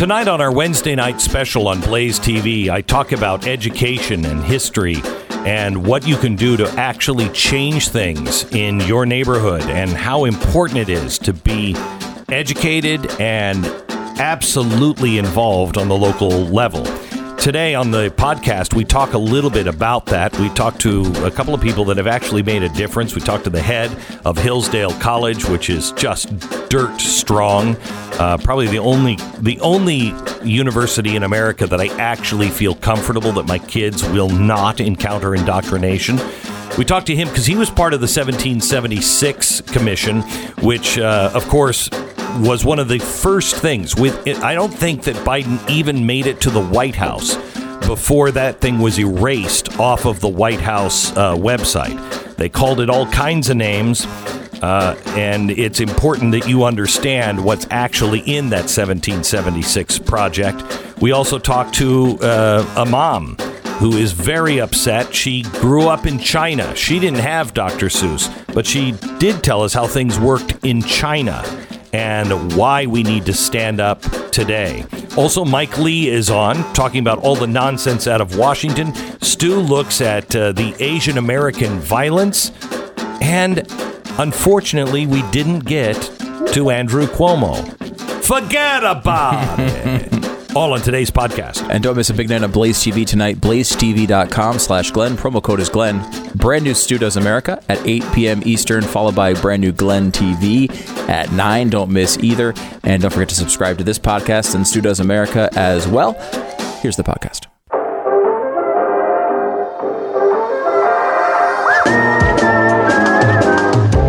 Tonight on our Wednesday night special on Blaze TV, I talk about education and history and what you can do to actually change things in your neighborhood and how important it is to be educated and absolutely involved on the local level. Today on the podcast, we talk a little bit about that. We talk to a couple of people that have actually made a difference. We talk to the head of Hillsdale College, which is just dirt strong. Uh, probably the only the only university in America that I actually feel comfortable that my kids will not encounter indoctrination. We talked to him because he was part of the 1776 commission, which, uh, of course, was one of the first things. With it, I don't think that Biden even made it to the White House before that thing was erased off of the White House uh, website. They called it all kinds of names. Uh, and it's important that you understand what's actually in that 1776 project. We also talked to uh, a mom who is very upset. She grew up in China. She didn't have Dr. Seuss, but she did tell us how things worked in China and why we need to stand up today. Also, Mike Lee is on talking about all the nonsense out of Washington. Stu looks at uh, the Asian American violence. And unfortunately, we didn't get to Andrew Cuomo. Forget about it. All on today's podcast. And don't miss a big night on Blaze TV tonight. BlazeTV.com slash Glenn. Promo code is Glenn. Brand new Stu Does America at 8 p.m. Eastern, followed by brand new Glenn TV at 9. Don't miss either. And don't forget to subscribe to this podcast and Stu Does America as well. Here's the podcast.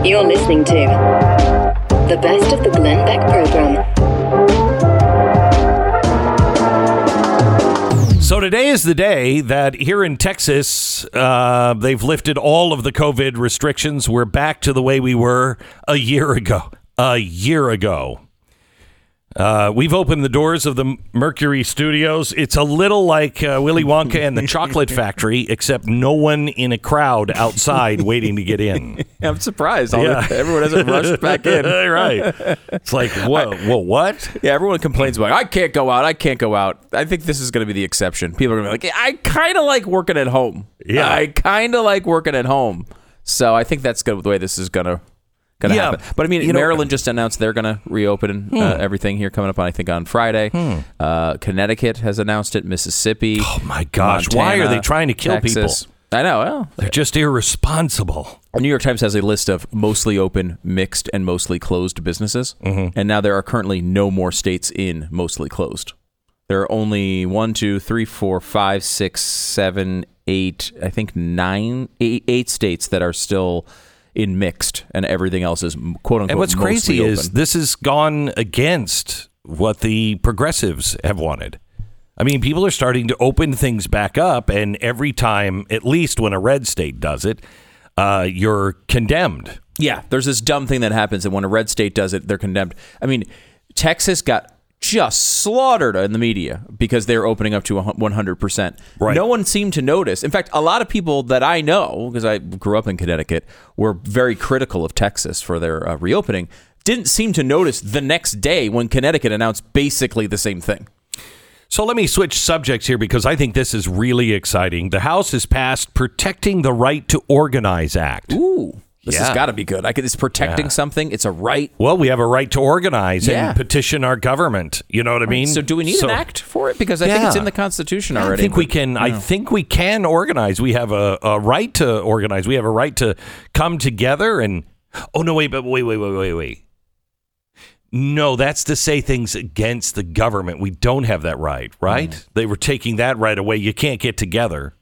You're listening to the best of the Glenn Beck program. So today is the day that here in Texas, uh, they've lifted all of the COVID restrictions. We're back to the way we were a year ago. A year ago. Uh, we've opened the doors of the Mercury Studios. It's a little like uh, Willy Wonka and the Chocolate Factory, except no one in a crowd outside waiting to get in. I'm surprised. All yeah. everyone hasn't rushed back in. right. It's like, whoa, whoa, what? Yeah, everyone complains about, I can't go out. I can't go out. I think this is going to be the exception. People are going to be like, I kind of like working at home. Yeah. I kind of like working at home. So I think that's good the way this is going to going to yeah, happen. But I mean, Maryland know, just announced they're going to reopen uh, hmm. uh, everything here coming up on I think on Friday. Hmm. Uh, Connecticut has announced it. Mississippi. Oh my gosh! Montana, Why are they trying to kill Texas. people? I know. Well, they're just irresponsible. The New York Times has a list of mostly open, mixed, and mostly closed businesses, mm-hmm. and now there are currently no more states in mostly closed. There are only one, two, three, four, five, six, seven, eight. I think nine, eight, eight states that are still in mixed, and everything else is quote unquote. And what's crazy open. is this has gone against what the progressives have wanted. I mean, people are starting to open things back up, and every time, at least when a red state does it, uh, you're condemned. Yeah, there's this dumb thing that happens, and when a red state does it, they're condemned. I mean, Texas got just slaughtered in the media because they're opening up to 100%. Right. No one seemed to notice. In fact, a lot of people that I know, because I grew up in Connecticut, were very critical of Texas for their uh, reopening, didn't seem to notice the next day when Connecticut announced basically the same thing. So let me switch subjects here because I think this is really exciting. The House has passed Protecting the Right to Organize Act. Ooh. This yeah. has got to be good. I could, it's protecting yeah. something. It's a right. Well, we have a right to organize yeah. and petition our government. You know what I mean? So, do we need so, an act for it? Because I think it's in the Constitution already. I think we can. I think we can organize. We have a, a right to organize. We have a right to come together and. Oh no! Wait, but wait, wait, wait, wait, wait. No, that's to say things against the government. We don't have that right, right? Mm. They were taking that right away. You can't get together.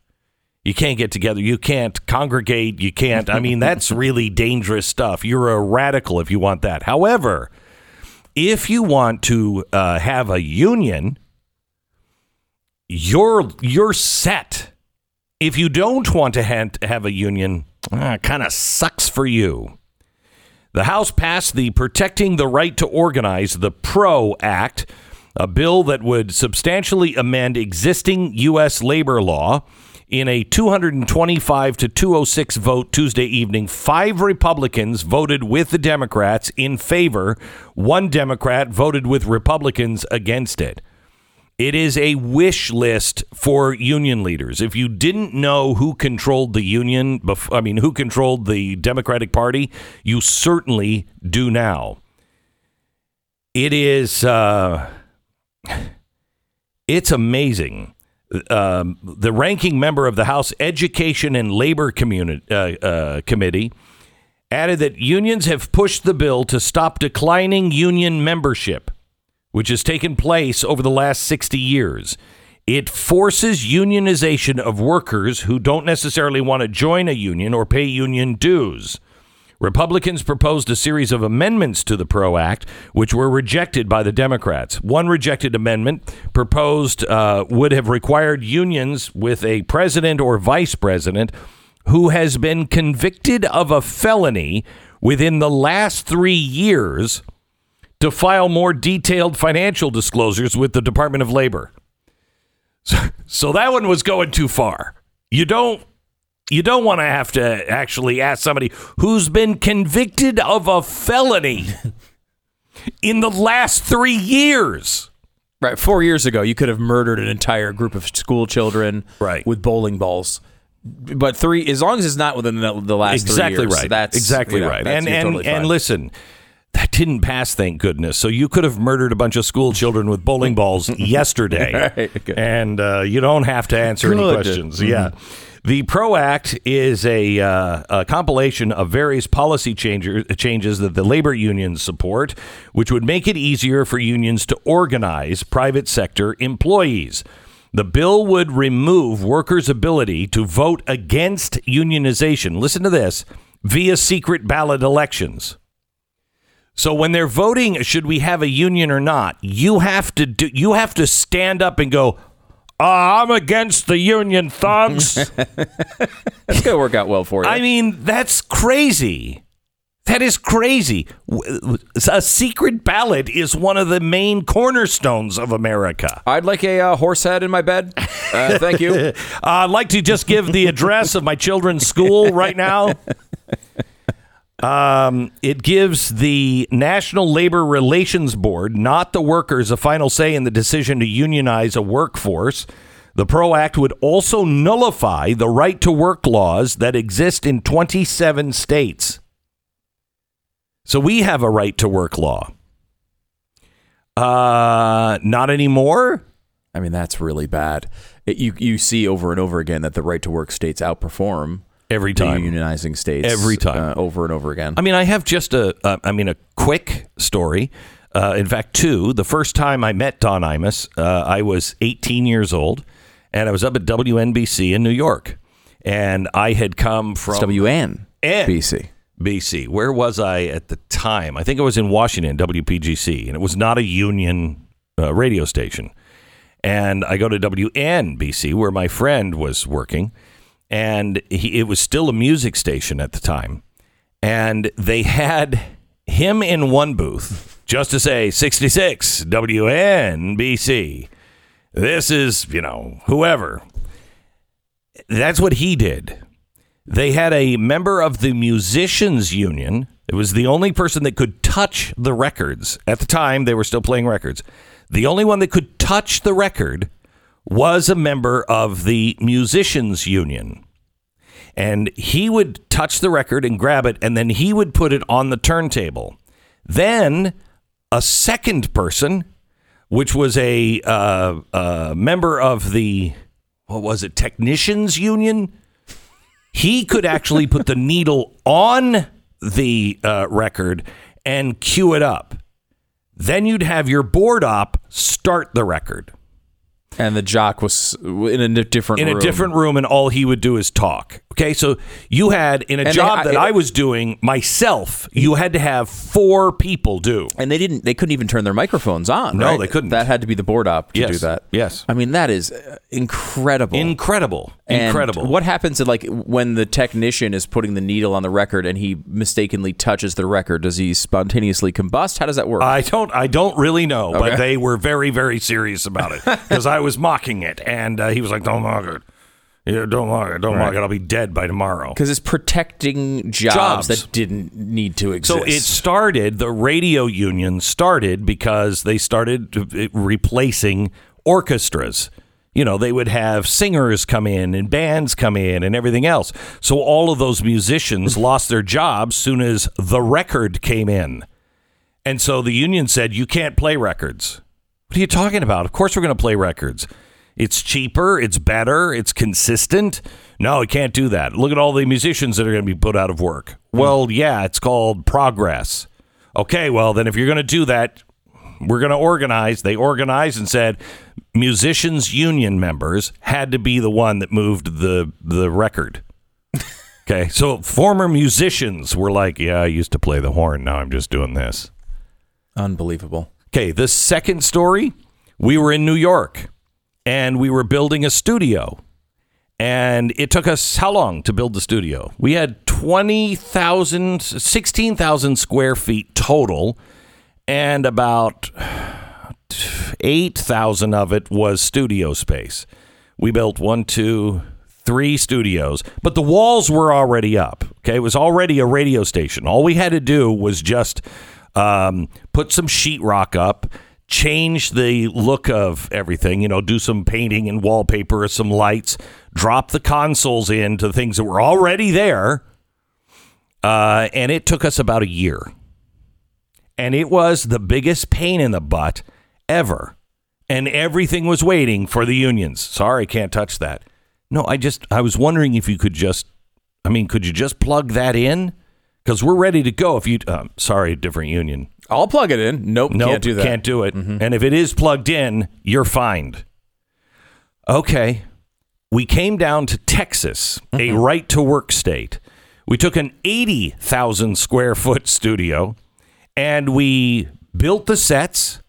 You can't get together. You can't congregate. You can't. I mean, that's really dangerous stuff. You're a radical if you want that. However, if you want to uh, have a union, you're you're set. If you don't want to have a union, uh, kind of sucks for you. The House passed the Protecting the Right to Organize, the PRO Act, a bill that would substantially amend existing U.S. labor law in a 225 to 206 vote Tuesday evening, five Republicans voted with the Democrats in favor. One Democrat voted with Republicans against it. It is a wish list for union leaders. If you didn't know who controlled the union, I mean, who controlled the Democratic Party, you certainly do now. It is, uh, it's amazing. Um, the ranking member of the House Education and Labor Communi- uh, uh, Committee added that unions have pushed the bill to stop declining union membership which has taken place over the last 60 years. It forces unionization of workers who don't necessarily want to join a union or pay union dues. Republicans proposed a series of amendments to the PRO Act, which were rejected by the Democrats. One rejected amendment proposed uh, would have required unions with a president or vice president who has been convicted of a felony within the last three years to file more detailed financial disclosures with the Department of Labor. So, so that one was going too far. You don't you don't want to have to actually ask somebody who's been convicted of a felony in the last 3 years. Right, 4 years ago you could have murdered an entire group of school children right. with bowling balls but three as long as it's not within the, the last exactly years, right that's exactly you know, right that's, and and, totally and listen that didn't pass, thank goodness. So you could have murdered a bunch of school children with bowling balls yesterday, right, and uh, you don't have to answer Good. any questions. Mm-hmm. Yeah. The PRO Act is a, uh, a, compilation of various policy changer, changes that the labor unions support, which would make it easier for unions to organize private sector employees. The bill would remove workers' ability to vote against unionization. Listen to this via secret ballot elections. So when they're voting, should we have a union or not? You have to do. You have to stand up and go. Uh, I'm against the union thugs. that's gonna work out well for you. I mean, that's crazy. That is crazy. A secret ballot is one of the main cornerstones of America. I'd like a uh, horse head in my bed. Uh, thank you. uh, I'd like to just give the address of my children's school right now. Um, it gives the National Labor Relations Board, not the workers, a final say in the decision to unionize a workforce. The PRO Act would also nullify the right to work laws that exist in 27 states. So we have a right to work law. Uh, not anymore. I mean, that's really bad. It, you you see over and over again that the right to work states outperform every time unionizing states every time uh, over and over again. I mean, I have just a, uh, I mean, a quick story. Uh, in fact, two. The first time I met Don Imus, uh, I was 18 years old, and I was up at WNBC in New York, and I had come from it's WN BC. BC. Where was I at the time? I think I was in Washington, WPGC, and it was not a union uh, radio station. And I go to WNBC, where my friend was working and he, it was still a music station at the time, and they had him in one booth just to say 66 WNBC. This is, you know, whoever. That's what he did. They had a member of the musicians union. It was the only person that could touch the records. At the time, they were still playing records. The only one that could touch the record was a member of the musicians union. And he would touch the record and grab it, and then he would put it on the turntable. Then a second person, which was a uh, uh, member of the, what was it, technicians union, he could actually put the needle on the uh, record and cue it up. Then you'd have your board op start the record. And the jock was in a different in room. a different room, and all he would do is talk. Okay, so you had in a And job they- that I- was doing myself, you had to have four people do. and they didn't. They couldn't even turn their microphones on. No, right? they couldn't. That had to be the board op to Yes, do that. yes. I mean that is uh, incredible. Incredible, And incredible. What happens to like when the technician is putting the needle on the record and he mistakenly touches the record? Does he spontaneously combust? How does that work? I don't. I don't really know, Okay. but they were very, very serious about it because I was mocking it, and uh, he was like, "Don't mock it, yeah, don't it, don't mock it. I'll be dead by tomorrow." Because it's protecting jobs, Jobs. that didn't need to exist. So it started. The radio union started because they started uh, replacing orchestras. You know, they would have singers come in and bands come in and everything else. So all of those musicians lost their jobs soon as the record came in. And so the union said, You can't play records. What are you talking about? Of course we're going to play records. It's cheaper, it's better, it's consistent. No, we can't do that. Look at all the musicians that are going to be put out of work. Well, yeah, it's called progress. Okay, well, then if you're going to do that, we're going to organize. They organized and said musicians union members had to be the one that moved the the record. Okay, so former musicians were like, "Yeah, I used to play the horn. Now I'm just doing this." Unbelievable. Okay, the second story, we were in New York and we were building a studio. And it took us how long to build the studio? We had 20,000, 16,000 square feet total, and about 8,000 of it was studio space. We built one, two, three studios, but the walls were already up. Okay, it was already a radio station. All we had to do was just um, put some sheetrock up, change the look of everything, you know, do some painting and wallpaper, or some lights, drop the consoles into things that were already there. Uh, and it took us about a year. And it was the biggest pain in the butt ever. And everything was waiting for the unions. Sorry, can't touch that. No, I just, I was wondering if you could just, I mean, could you just plug that in? Because we're ready to go. If you, uh, sorry, different union. I'll plug it in. Nope, Nope, can't do that. Can't do it. And if it is plugged in, you're fined. Okay. We came down to Texas, a right to work state. We took an 80,000 square foot studio and we built the sets.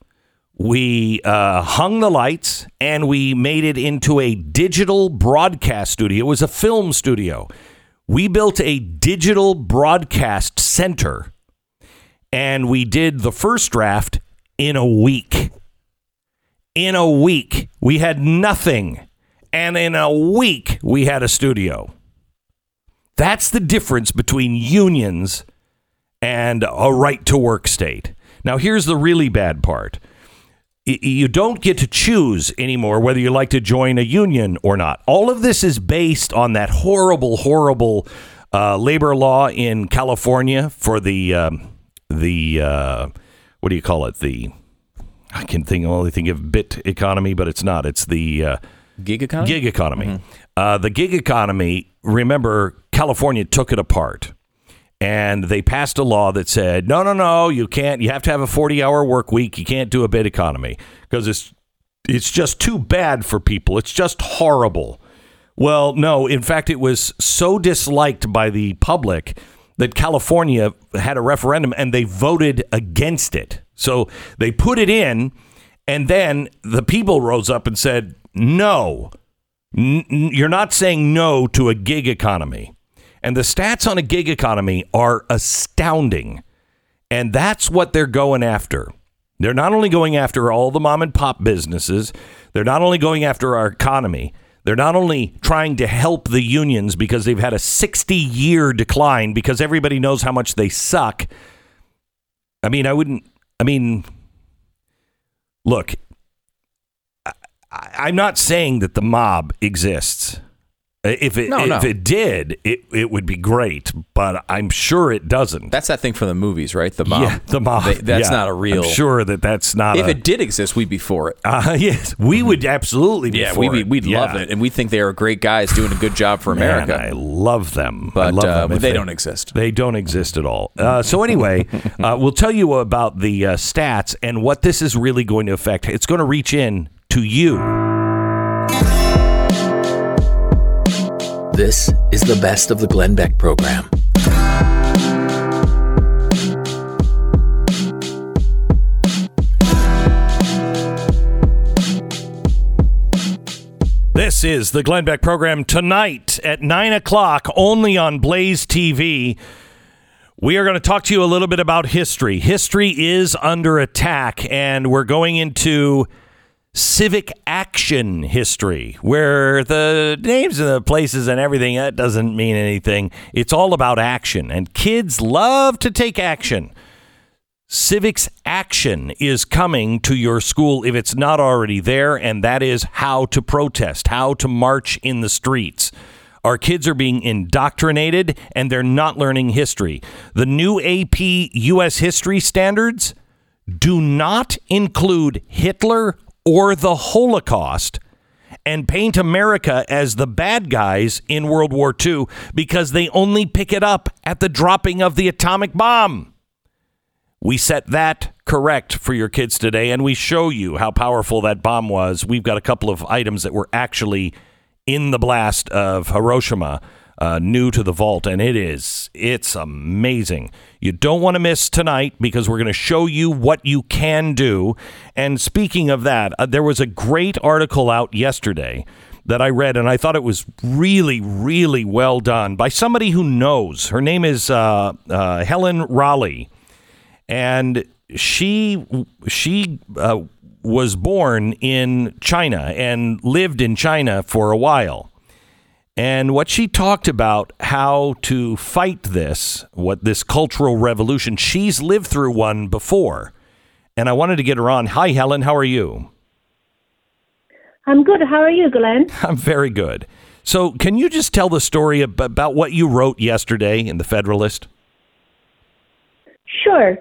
We uh, hung the lights and we made it into a digital broadcast studio. It was a film studio. We built a digital broadcast center and we did the first draft in a week. In a week, we had nothing. And in a week, we had a studio. That's the difference between unions and a right to work state. Now, here's the really bad part you don't get to choose anymore whether you like to join a union or not. All of this is based on that horrible, horrible uh, labor law in California for the um, the uh, what do you call it? The I can think only think of bit economy, but it's not. It's the uh, Gig economy? gig economy. Uh, the gig economy. Remember, California took it apart, and they passed a law that said, no, no, no, you can't. You have to have a forty-hour work week. You can't do a bit economy because it's it's just too bad for people. It's just horrible. Well, no, in fact, it was so disliked by the public that California had a referendum and they voted against it. So they put it in, and then the people rose up and said, no, N- you're not saying no to a gig economy. And the stats on a gig economy are astounding. And that's what they're going after. They're not only going after all the mom and pop businesses, they're not only going after our economy, they're not only trying to help the unions because they've had a 60 year decline because everybody knows how much they suck. I mean, I wouldn't, I mean, look, I, I'm not saying that the mob exists. If it No, if no. it did, it it would be great, but I'm sure it doesn't. That's that thing from the movies, right? The mob. Yeah, the mob. They- that's Yeah. not a real. I'm sure that that's not. If a, it did exist, we'd be for it. uh, yes, we would absolutely. Be yeah, for we'd, be, we'd Yeah. love it, and we think they are great guys doing a good job for Man, America. I love them. I but love uh, them if they, don't exist. They don't exist at all. Uh, so anyway, uh, we'll tell you about the uh, stats and what this is really going to affect. It's going to reach in to you. This is the best of the Glenn Beck program. This is the Glenn Beck program tonight at 9 o'clock, only on Blaze TV. We are going to talk to you a little bit about history. History is under attack, and we're going into civic action history, where the names of the places and everything that doesn't mean anything. It's all about action, and kids love to take action. Civics Action is coming to your school if it's not already there, and that is how to protest, how to march in the streets. Our kids are being indoctrinated and they're not learning history. The new AP U.S. history standards do not include Hitler or the Holocaust and paint America as the bad guys in World War II because they only pick it up at the dropping of the atomic bomb. We set that correct for your kids today, and we show you how powerful that bomb was. We've got a couple of items that were actually in the blast of Hiroshima, uh, new to the vault, and it is it's amazing. You don't want to miss tonight because we're going to show you what you can do. And speaking of that, uh, there was a great article out yesterday that I read, and I thought it was really, really well done by somebody who knows. Her name is uh, uh Helen Raleigh and she she uh, was born in China and lived in China for a while. And what she talked about how to fight this, what this cultural revolution, she's lived through one before. And I wanted to get her on. Hi, Helen. How are you? I'm good. How are you, Glenn? I'm very good. So, can you just tell the story about what you wrote yesterday in the Federalist? Sure.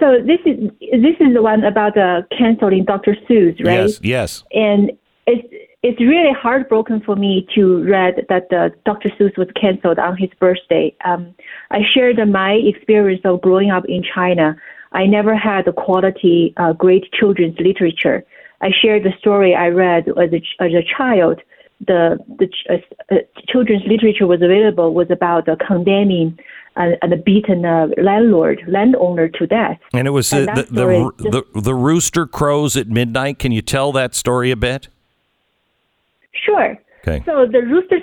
So this is this is the one about uh, canceling Dr. Seuss, right? Yes, yes. And it's it's really heartbroken for me to read that uh, Dr. Seuss was canceled on his birthday. Um, I shared my experience of growing up in China. I never had a quality, uh, great children's literature. I shared the story I read as a, as a child. The the uh, children's literature was available was about uh, condemning and, and beaten a landlord, landowner to death. And it was and the, the, the, the, the rooster crows at midnight. Can you tell that story a bit? Sure. Okay. So the rooster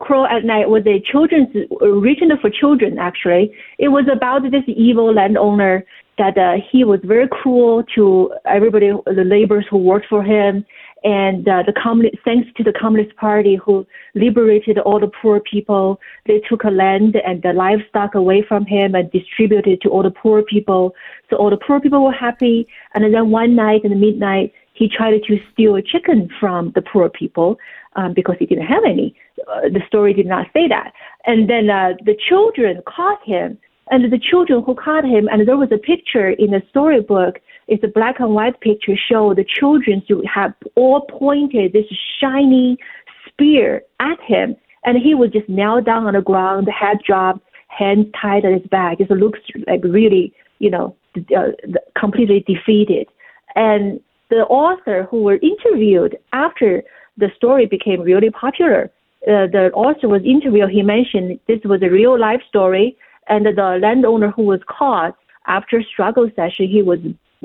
crow at night was a children's original for children. Actually, it was about this evil landowner that uh, he was very cruel to everybody, the laborers who worked for him, and uh, the communist, thanks to the Communist Party who liberated all the poor people, they took a land and the livestock away from him and distributed to all the poor people. So all the poor people were happy. And then one night in the midnight, he tried to steal a chicken from the poor people um, because he didn't have any. Uh, the story did not say that. And then uh, the children caught him, and the children who caught him, and there was a picture in the storybook it's a black and white picture show the children who have all pointed this shiny spear at him, and he was just kneel down on the ground, head dropped, hands tied at his back. It looks like really, you know, uh, completely defeated. And the author who were interviewed after the story became really popular, uh, the author was interviewed. He mentioned this was a real life story, and the landowner who was caught after struggle session, he was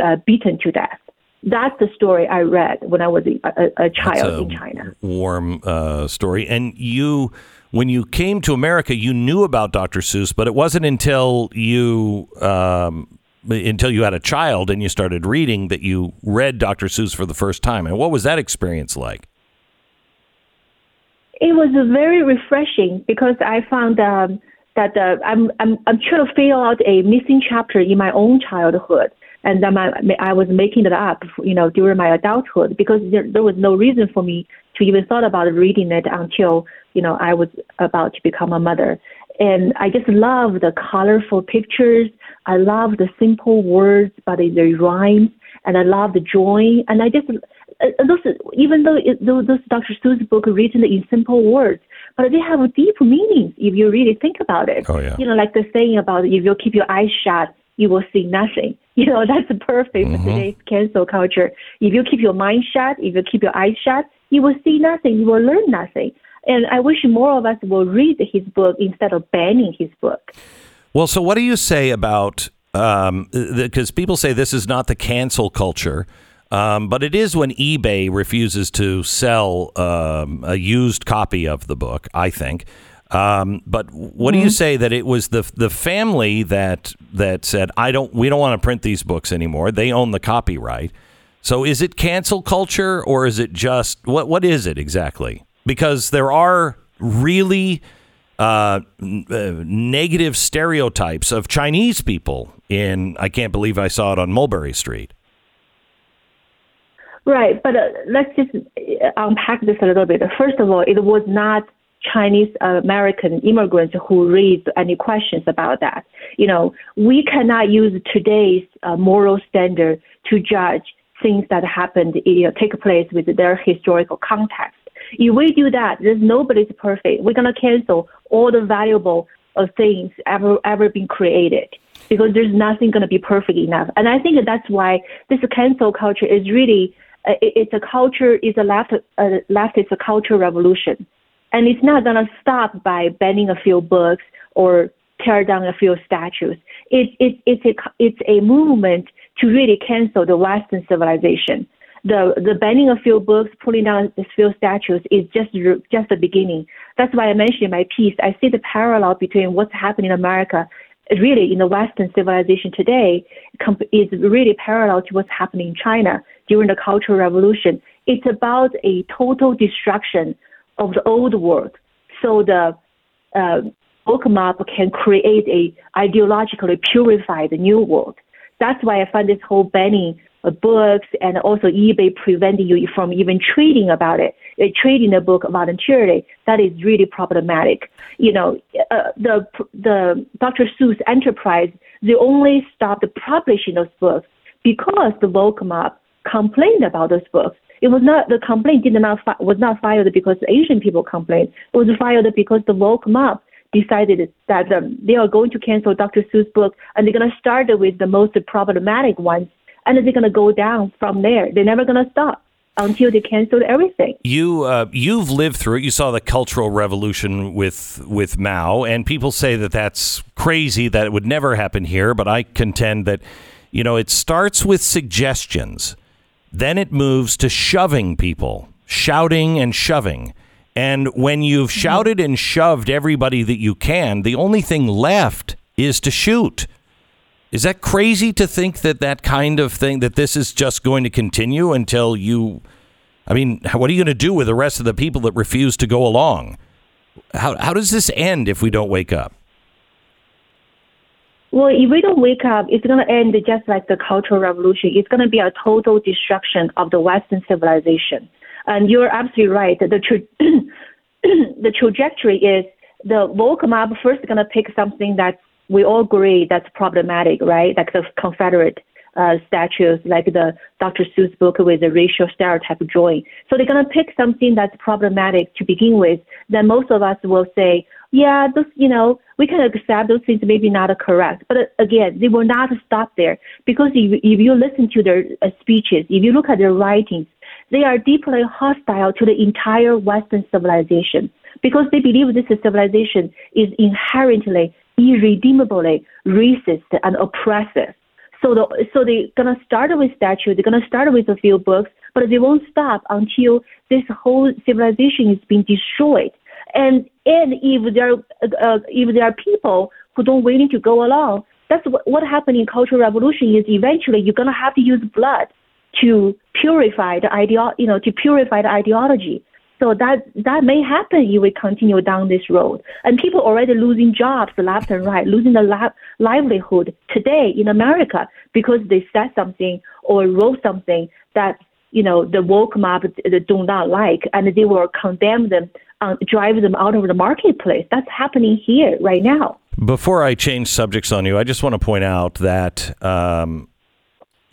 uh, beaten to death. That's the story I read when I was a, a, child a in China. Warm uh, story. And you, when you came to America, you knew about Dr. Seuss, but it wasn't until you um, until you had a child and you started reading that you read Dr. Seuss for the first time. And what was that experience like? It was very refreshing because I found um, that uh, I'm, I'm I'm trying to fill out a missing chapter in my own childhood and then I, I was making it up, you know, during my adulthood because there, there was no reason for me to even thought about reading it until, you know, I was about to become a mother. And I just love the colorful pictures. I love the simple words, but the rhyme, and I love the joy. And I just, uh, those, even though it, those, those Dr. Seuss book written in simple words, but they have deep meanings if you really think about it. Oh, yeah. You know, like the saying about if you keep your eyes shut, you will see nothing. You know, that's perfect mm-hmm. for today's cancel culture. If you keep your mind shut, if you keep your eyes shut, you will see nothing. You will learn nothing. And I wish more of us will read his book instead of banning his book. Well, so what do you say about because um, people say this is not the cancel culture, um, but it is when eBay refuses to sell um, a used copy of the book. I think. Um, but what mm-hmm. do you mm-hmm. say that it was the the family that that said I don't we don't want to print these books anymore. They own the copyright. So is it cancel culture or is it just what what is it exactly? Because there are really uh, uh, negative stereotypes of Chinese people. In I can't believe I saw it on Mulberry Street. Right, but uh, let's just uh, unpack this a little bit. First of all, it was not Chinese American immigrants who raised any questions about that. You know, we cannot use today's uh, moral standard to judge things that happened, you know, take place with their historical context. If we do that, there's nobody's perfect. We're gonna cancel all the valuable uh, things ever ever been created because there's nothing gonna be perfect enough. And I think that's why this cancel culture is really uh, it's a culture, it's a left, uh, left, it's a culture revolution. And it's not going to stop by banning a few books or tear down a few statues. It, it, it's, a, it's a movement to really cancel the Western civilization. The, the banning of few books, pulling down few statues is just, just the beginning. That's why I mentioned in my piece, I see the parallel between what's happening in America really in the Western civilization today is really parallel to what's happening in China during the Cultural Revolution. It's about a total destruction of the old world. So the uh, book map can create a ideologically purified new world. That's why I find this whole banning books and also eBay preventing you from even trading about it, uh, trading the book voluntarily. That is really problematic. You know, uh, the the Dr. Seuss enterprise they only stopped publishing those books because the mob complained about those books. It was not the complaint did not fi- was not filed because Asian people complained. It was filed because the mob decided that um, they are going to cancel Dr. Seuss book and they're going to start with the most problematic ones and they're going to go down from there. They're never going to stop until they canceled everything. You uh, you've lived through it. You saw the Cultural Revolution with with Mao, and people say that that's crazy that it would never happen here. But I contend that you know it starts with suggestions then it moves to shoving people, shouting and shoving. And when you've mm-hmm. shouted and shoved everybody that you can, the only thing left is to shoot. Is that crazy to think that that kind of thing, that this is just going to continue until you. I mean, what are you going to do with the rest of the people that refuse to go along? How, how does this end if we don't wake up? Well, if we don't wake up, it's going to end just like the Cultural Revolution. It's going to be a total destruction of the Western civilization. And you're absolutely right. The tra- the trajectory is the woke mob first going to pick something that we all agree that's problematic, right? Like the Confederate uh, statues, like the Dr. Seuss book with the racial stereotype drawing. So they're going to pick something that's problematic to begin with. Then most of us will say, yeah, those, you know, we can accept those things maybe not correct. But uh, again, they will not stop there because if, if you listen to their uh, speeches, if you look at their writings, they are deeply hostile to the entire Western civilization because they believe this civilization is inherently, irredeemably racist and oppressive. So, the, so they're gonna start with statues. They're gonna start with a few books, but they won't stop until this whole civilization is being destroyed. And and if there uh, if there are people who don't willing to go along, that's what, what happened in cultural revolution is eventually you're gonna have to use blood to purify the ideo- you know, to purify the ideology. So that that may happen if we continue down this road. And people already losing jobs left and right, losing the la- livelihood today in America because they said something or wrote something that you know the woke mob do not like, and they will condemn them uh, drive them out of the marketplace. That's happening here right now. Before I change subjects on you, I just want to point out that um,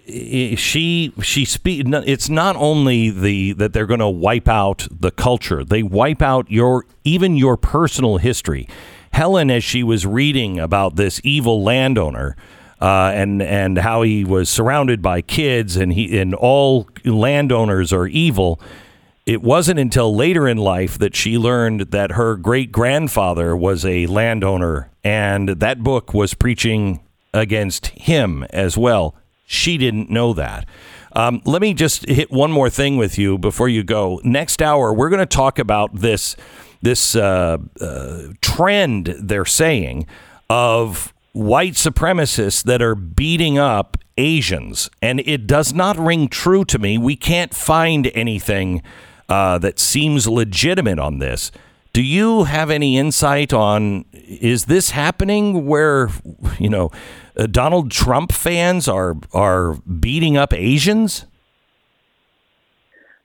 she she speak. It's not only the that they're going to wipe out the culture; they wipe out your even your personal history. Helen, as she was reading about this evil landowner. Uh, and and how he was surrounded by kids, and he and all landowners are evil it wasn't until later in life that she learned that her great grandfather was a landowner, and that book was preaching against him as well. She didn't know that. Um, let me just hit one more thing with you before you go. Next hour, we're going to talk about this this uh, uh, trend they're saying of white supremacists that are beating up Asians, and it does not ring true to me. We can't find anything uh, that seems legitimate on this. Do you have any insight on is this happening where you know uh, Donald Trump fans are are beating up Asians?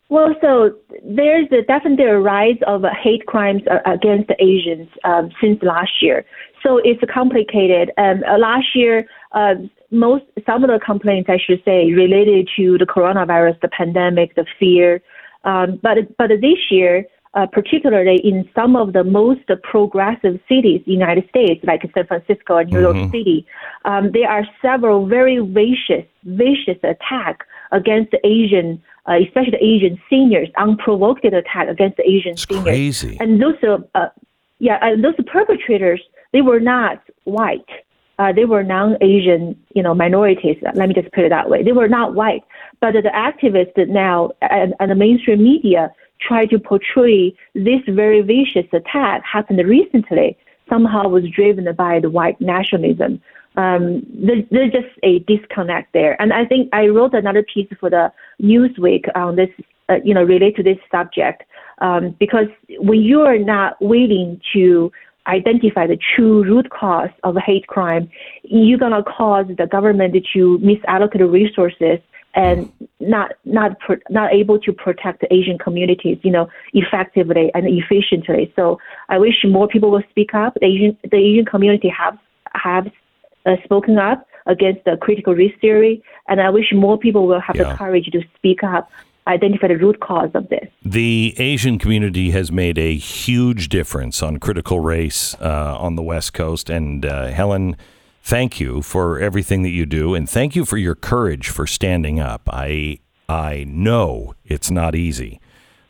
Well, so there's a definitely a rise of hate crimes uh, against Asians um, since last year. So it's complicated. Um, uh, last year, uh, most some of the complaints, I should say, related to the coronavirus, the pandemic, the fear. Um, but but this year, uh, particularly in some of the most progressive cities in the United States, like San Francisco and New mm-hmm. York City, um, there are several very vicious, vicious attacks against Asian uh, especially the Asian seniors, unprovoked attack against the Asian it's seniors. Crazy. And those, uh, yeah, and those perpetrators, they were not white. Uh, they were non-Asian, you know, minorities. Let me just put it that way. They were not white, but the activists now and, and the mainstream media try to portray this very vicious attack happened recently somehow was driven by the white nationalism um, there, there's just a disconnect there. And I think I wrote another piece for the Newsweek on this, uh, you know, related to this subject, um, because when you are not willing to identify the true root cause of hate crime, you're gonna cause the government to misallocate resources and not not not able to protect the Asian communities, you know, effectively and efficiently. So I wish more people will speak up. The Asian the Asian community have have uh, spoken up against the critical race theory, and I wish more people will have yeah. the courage to speak up identify the root cause of this. The Asian community has made a huge difference on critical race uh, on the West Coast. And uh, Helen, thank you for everything that you do, and thank you for your courage for standing up. I I know it's not easy,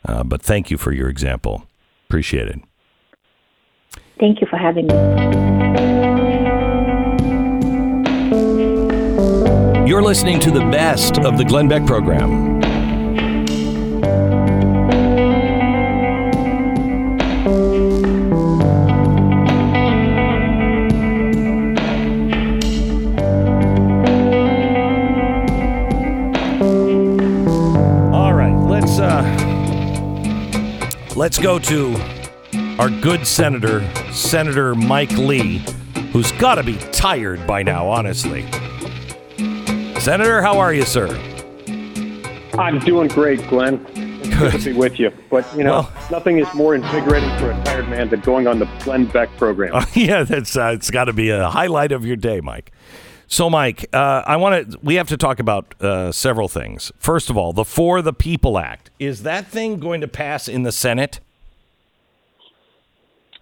uh, but thank you for your example. Appreciate it. Thank you for having me. You're listening to the best of the Glenn Beck program. Let's go to our good senator, Senator Mike Lee, who's got to be tired by now, honestly. Senator, how are you, sir? I'm doing great, Glenn. It's good, to be with you. But you know, well, nothing is more invigorating for a tired man than going on the Glenn Beck program. Yeah, that's uh, it's got to be a highlight of your day, Mike. So, Mike, uh, I want to. We have to talk about uh, several things. First of all, the For the People Act is that thing going to pass in the Senate?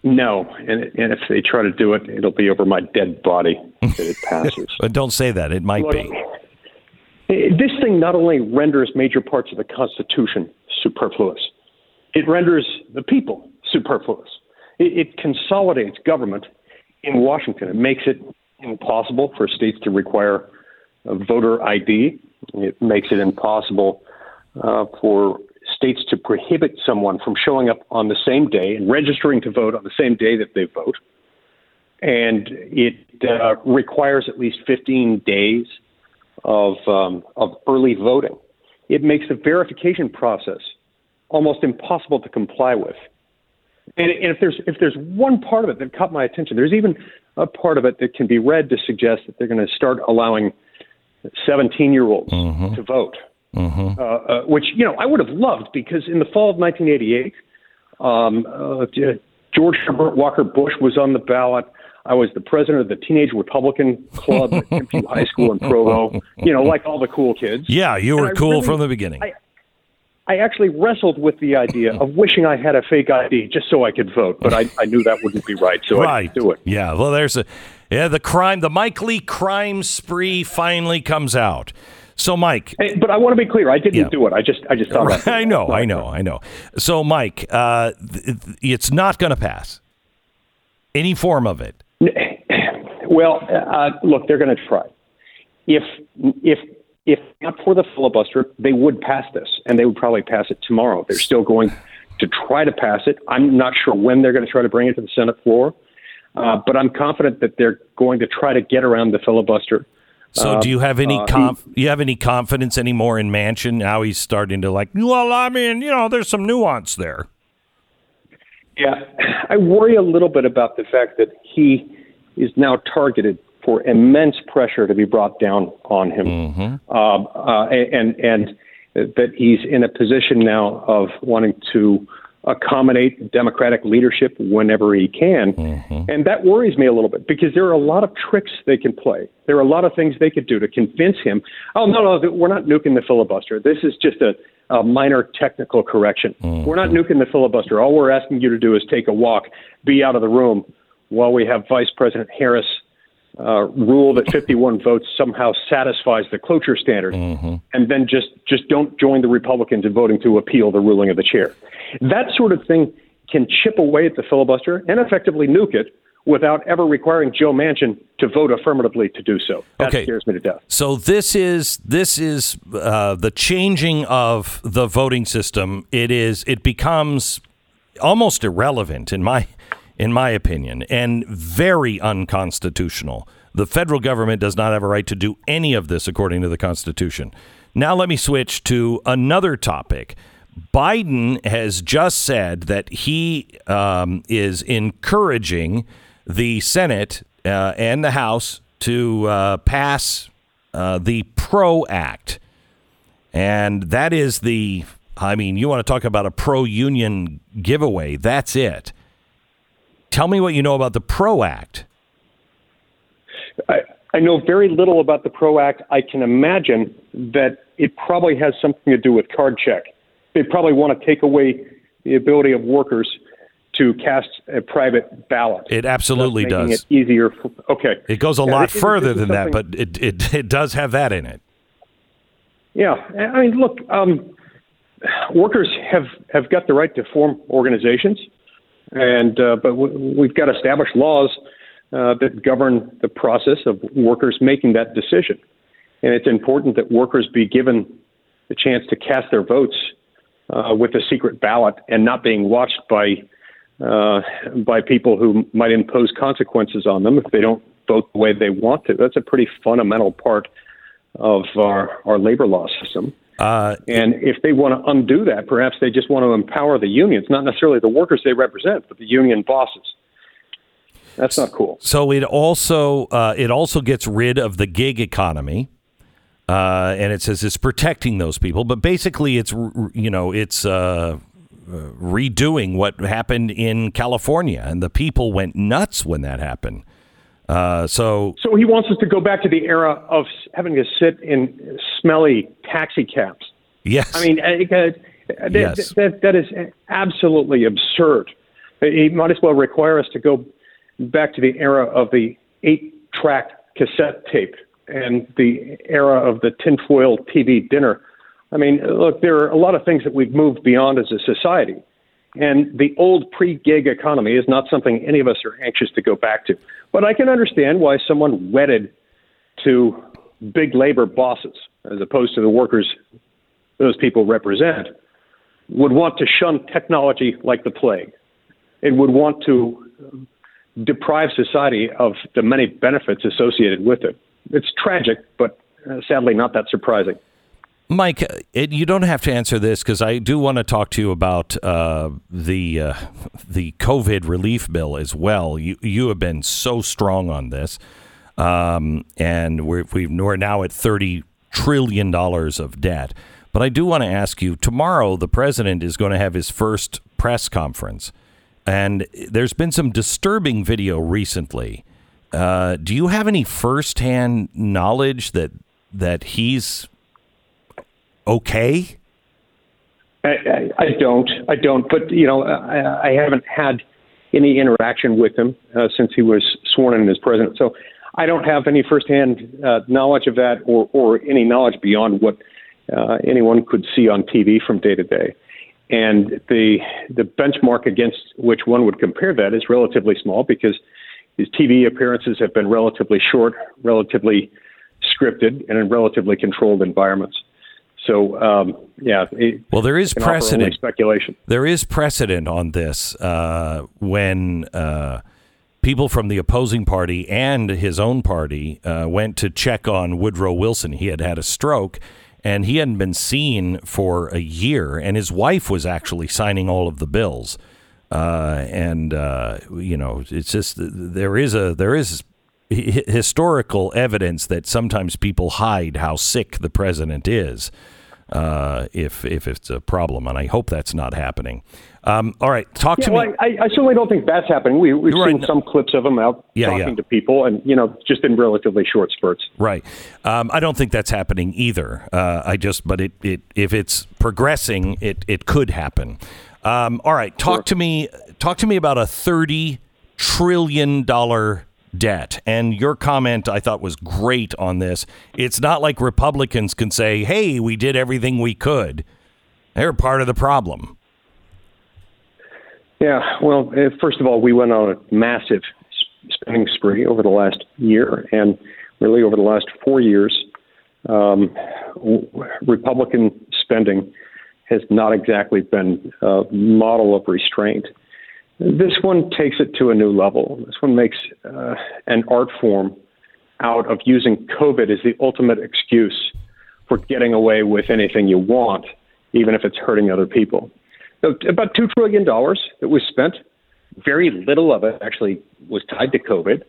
No, and and if they try to do it, it'll be over my dead body that it passes. but don't say that; it might Look, be. This thing not only renders major parts of the Constitution superfluous, it renders the people superfluous. It, it consolidates government in Washington. It makes it impossible for states to require a voter ID. It makes it impossible uh, for states to prohibit someone from showing up on the same day and registering to vote on the same day that they vote. And it uh, requires at least 15 days of um, of early voting. It makes the verification process almost impossible to comply with. And, and if there's if there's one part of it that caught my attention, there's even a part of it that can be read to suggest that they're going to start allowing 17 year olds mm-hmm. to vote, mm-hmm. uh, uh, which you know I would have loved because in the fall of 1988, um, uh, George Herbert Walker Bush was on the ballot. I was the president of the Teenage Republican Club at High School in Provo. You know, like all the cool kids. Yeah, you were cool really, from the beginning. I, I actually wrestled with the idea of wishing I had a fake ID just so I could vote, but I, I knew that wouldn't be right, so right. I didn't do it. Yeah, well, there's a yeah the crime, the Mike Lee crime spree finally comes out. So, Mike, hey, but I want to be clear. I didn't yeah. do it. I just, I just thought. Right. I know, I know, I know. So, Mike, uh, th- it's not going to pass. Any form of it. Well, uh, look, they're going to try. If if if not for the filibuster, they would pass this, and they would probably pass it tomorrow. They're still going to try to pass it. I'm not sure when they're going to try to bring it to the Senate floor, uh, but I'm confident that they're going to try to get around the filibuster. So, do you have any uh, conf- you have any confidence anymore in Manchin? Now he's starting to like. Well, I mean, you know, there's some nuance there. Yeah, I worry a little bit about the fact that he is now targeted for immense pressure to be brought down on him, mm-hmm. um, uh, and and that he's in a position now of wanting to accommodate Democratic leadership whenever he can. Mm-hmm. And that worries me a little bit because there are a lot of tricks they can play. There are a lot of things they could do to convince him, oh, no, no, we're not nuking the filibuster. This is just a, a minor technical correction. Mm-hmm. We're not nuking the filibuster. All we're asking you to do is take a walk, be out of the room while we have Vice President Harris uh, rule that 51 votes somehow satisfies the cloture standard, mm-hmm. and then just just don't join the Republicans in voting to appeal the ruling of the chair. That sort of thing can chip away at the filibuster and effectively nuke it without ever requiring Joe Manchin to vote affirmatively to do so. That okay. scares me to death. So this is this is uh, the changing of the voting system. It is it becomes almost irrelevant in my in my opinion, and very unconstitutional. The federal government does not have a right to do any of this according to the Constitution. Now, let me switch to another topic. Biden has just said that he um, is encouraging the Senate uh, and the House to uh, pass uh, the PRO Act. And that is the, I mean, you want to talk about a pro union giveaway. That's it. Tell me what you know about the PRO Act. I, I know very little about the PRO Act. I can imagine that it probably has something to do with card check. They probably want to take away the ability of workers to cast a private ballot. It absolutely does. It easier. For, okay. It goes a yeah, lot it, further than that, but it, it it does have that in it. Yeah, I mean, look, um, workers have have got the right to form organizations and uh, but we've got established laws uh, that govern the process of workers making that decision, and it's important that workers be given the chance to cast their votes uh, with a secret ballot and not being watched by uh, by people who might impose consequences on them if they don't vote the way they want to. That's a pretty fundamental part of our, our labor law system. Uh, and if they want to undo that, perhaps they just want to empower the unions, not necessarily the workers they represent, but the union bosses. That's not cool. So it also uh, it also gets rid of the gig economy, uh, and it says it's protecting those people. But basically, it's you know it's uh, uh, redoing what happened in California, and the people went nuts when that happened. Uh, so, so he wants us to go back to the era of having to sit in smelly taxi cabs. Yes, I mean uh, uh yes. That, that is absolutely absurd. He might as well require us to go back to the era of the eight-track cassette tape and the era of the tinfoil TV dinner. I mean, look, there are a lot of things that we've moved beyond as a society. And the old pre gig economy is not something any of us are anxious to go back to. But I can understand why someone wedded to big labor bosses, as opposed to the workers those people represent, would want to shun technology like the plague. It would want to deprive society of the many benefits associated with it. It's tragic, but uh, sadly not that surprising. Mike, it, you don't have to answer this because I do want to talk to you about uh, the uh, the COVID relief bill as well. You you have been so strong on this, um, and we're we are now at thirty trillion dollars of debt. But I do want to ask you: tomorrow, the president is going to have his first press conference, and there's been some disturbing video recently. Uh, do you have any firsthand knowledge that that he's okay? I, I, I don't. I don't. But you know, I, I haven't had any interaction with him uh, since he was sworn in as president. So I don't have any firsthand uh, knowledge of that, or or any knowledge beyond what uh, anyone could see on TV from day to day. And the the benchmark against which one would compare that is relatively small because his TV appearances have been relatively short, relatively scripted, and in relatively controlled environments. So um, yeah. It, well, there is precedent. Speculation. There is precedent on this uh, when uh, people from the opposing party and his own party uh, went to check on Woodrow Wilson. He had had a stroke. And he hadn't been seen for a year, and his wife was actually signing all of the bills. Uh, and uh, you know, it's just there is a there is historical evidence that sometimes people hide how sick the president is uh, if if it's a problem, and I hope that's not happening. Um, all right, talk yeah, to well, me. I, I, certainly don't think that's happening. We, we've right. seen some clips of him out yeah, talking yeah. to people, and you know, just in relatively short spurts. Right. Um, I don't think that's happening either. Uh, I just, but it, it if it's progressing, it it could happen. Um, all right, talk sure. to me. Talk to me about a thirty trillion dollar debt. And your comment I thought was great on this. It's not like Republicans can say, hey, we did everything we could. They're part of the problem. Yeah, well, eh, first of all, we went on a massive spending spree over the last year, and really over the last four years, um, Republican spending has not exactly been a model of restraint. This one takes it to a new level. This one makes uh, an art form out of using COVID as the ultimate excuse for getting away with anything you want, even if it's hurting other people. So about $2 trillion that was spent. Very little of it actually was tied to COVID.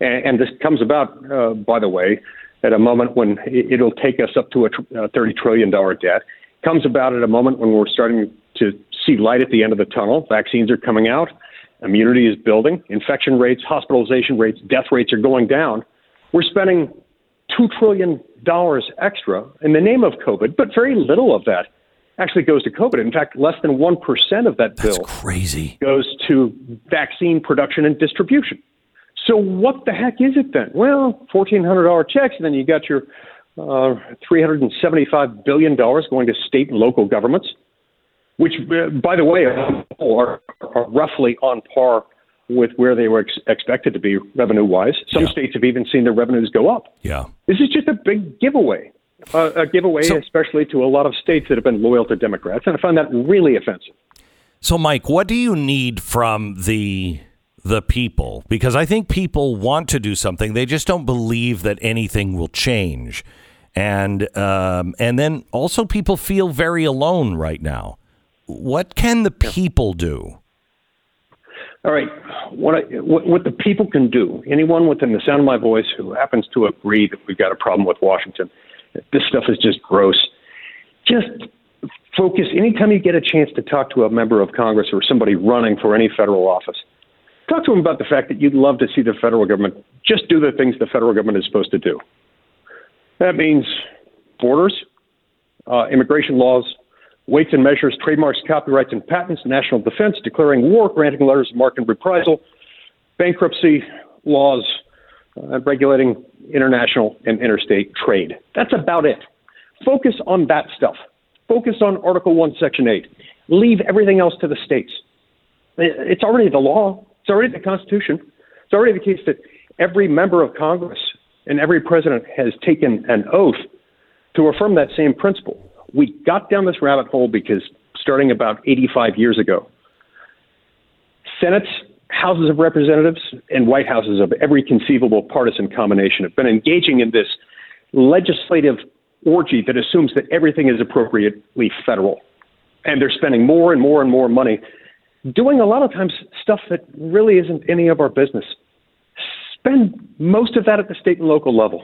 And, and this comes about, uh, by the way, at a moment when it'll take us up to a $30 trillion debt. Comes about at a moment when we're starting to see light at the end of the tunnel. Vaccines are coming out, immunity is building, infection rates, hospitalization rates, death rates are going down. We're spending $2 trillion extra in the name of COVID, but very little of that actually goes to COVID. In fact, less than 1% of that bill crazy. goes to vaccine production and distribution. So what the heck is it then? Well, $1,400 checks, and then you got your uh, $375 billion going to state and local governments which, uh, by the way, are, are roughly on par with where they were ex- expected to be revenue wise. Some yeah. states have even seen their revenues go up. Yeah. This is just a big giveaway. Uh, a giveaway, so, especially to a lot of states that have been loyal to Democrats, and I find that really offensive. So, Mike, what do you need from the the people? Because I think people want to do something; they just don't believe that anything will change, and um, and then also people feel very alone right now. What can the people do? All right. What, I, what, what the people can do, anyone within the sound of my voice who happens to agree that we've got a problem with Washington, this stuff is just gross. Just focus. Anytime you get a chance to talk to a member of Congress or somebody running for any federal office, talk to them about the fact that you'd love to see the federal government just do the things the federal government is supposed to do. That means borders, uh, immigration laws, weights and measures, trademarks, copyrights, and patents, national defense, declaring war, granting letters of marque and reprisal, bankruptcy laws, uh, regulating international and interstate trade. That's about it. Focus on that stuff. Focus on Article 1, Section 8. Leave everything else to the states. It's already the law, it's already the Constitution. It's already the case that every member of Congress and every president has taken an oath to affirm that same principle. We got down this rabbit hole because starting about 85 years ago, Senates, Houses of Representatives, and White Houses of every conceivable partisan combination have been engaging in this legislative orgy that assumes that everything is appropriately federal. And they're spending more and more and more money doing a lot of times stuff that really isn't any of our business. Spend most of that at the state and local level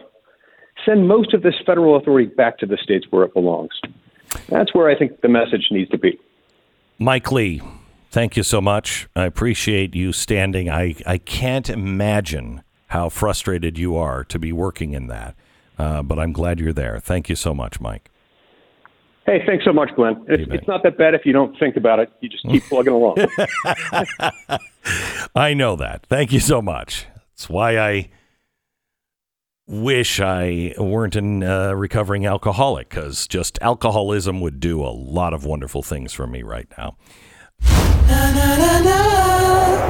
send most of this federal authority back to the states where it belongs. That's where I think the message needs to be. Mike Lee, thank you so much. I appreciate you standing. I, I can't imagine how frustrated you are to be working in that, uh, but I'm glad you're there. Thank you so much, Mike. Hey, thanks so much, Glenn. It's, it's, not that bad if you don't think about it. You just keep plugging along. I know that. Thank you so much. That's why I wish I weren't a uh, recovering alcoholic because just alcoholism would do a lot of wonderful things for me right now. Na, na, na,